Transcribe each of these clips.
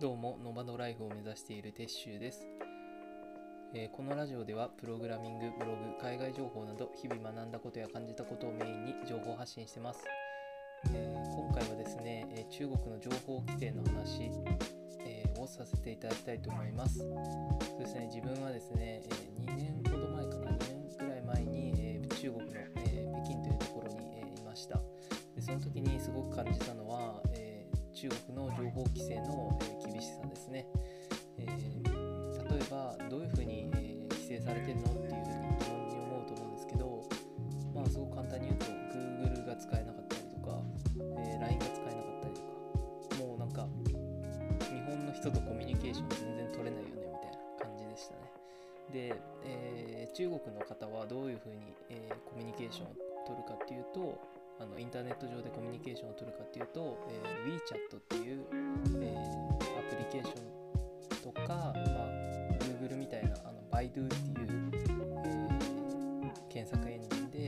どうもノマドライフを目指しているテッシュです、えーこのラジオではプログラミングブログ海外情報など日々学んだことや感じたことをメインに情報発信してます、えー今回はですね、え中国の情報規制の話、えーをさせていただきたいと思います。そうですね自分はですね、え2年ほど前かな2年くらい前に、え中国の、え北京というところに、えいました。でその時にすごく感じたのは、え中国の情報規制の、えで、えー中国の方はどういうふうに、えーコミュニケーションを取るかっていうとあのインターネット上でコミュニケーションを取るかっていうと、えー WeChat っていう、えーアプリケーションとか、まあ、Google みたいなあの Baidu っていう、えー検索エンジンで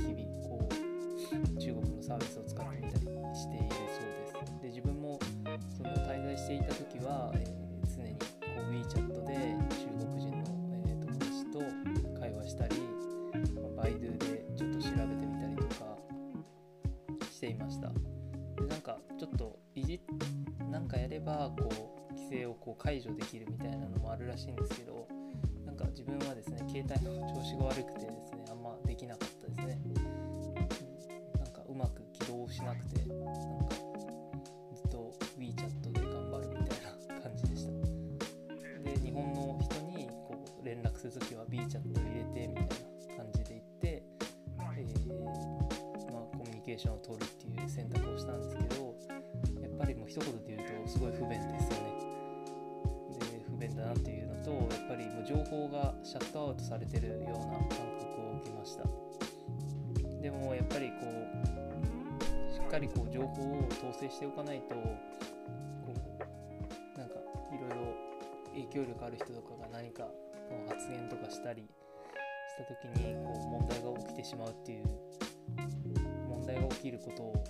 日々こう中国のサービスを使ってみたりしているそうです。で自分もその滞在していた時は、えーでなんかちょっといじっなんかやればこう規制をこう解除できるみたいなのもあるらしいんですけどなんか自分はですね携帯の調子が悪くてですねあんまできなかったですね。なんかうまく起動しなくてなんかずっと WeChat で頑張るみたいな感じでした。で日本の人にこう連絡するときは WeChat 入れてみたいな。ケーションを取るっていう選択をしたんですけどやっぱりもう一言で言うとすごい不便ですよね。で不便だなっていうのとやっぱりもう情報がシャットアウトされてるような感覚を受けました。でもやっぱりこうしっかりこう情報を統制しておかないとこうなんかいろいろ影響力ある人とかが何かの発言とかしたりした時にこう問題が起きてしまうっていうきることを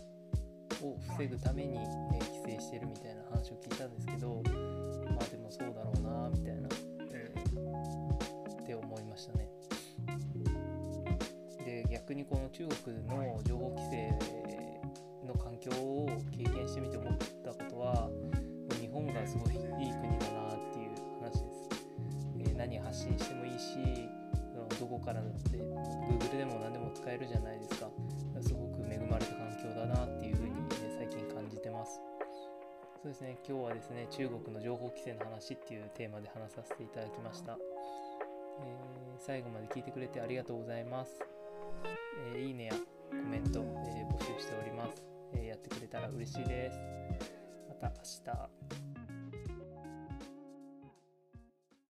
を防ぐために、ね、規制してるみたいな話を聞いたんですけどまあでもそうだろうなみたいな、えーって思いましたね。で逆にこの中国の情報規制の環境を経験してみて思ったことは日本がすごいいい国だなっていう話です、えー何発信してもいいしどこからだって Google でも何でも使えるじゃないですか。すごくれた環境だなっていうふうに、ね最近感じてます。そうですね。今日はですね中国の情報規制の話っていうテーマで話させていただきました、えー最後まで聞いてくれてありがとうございます、えーいいねやコメント、えー募集しております、えーやってくれたら嬉しいです。また明日。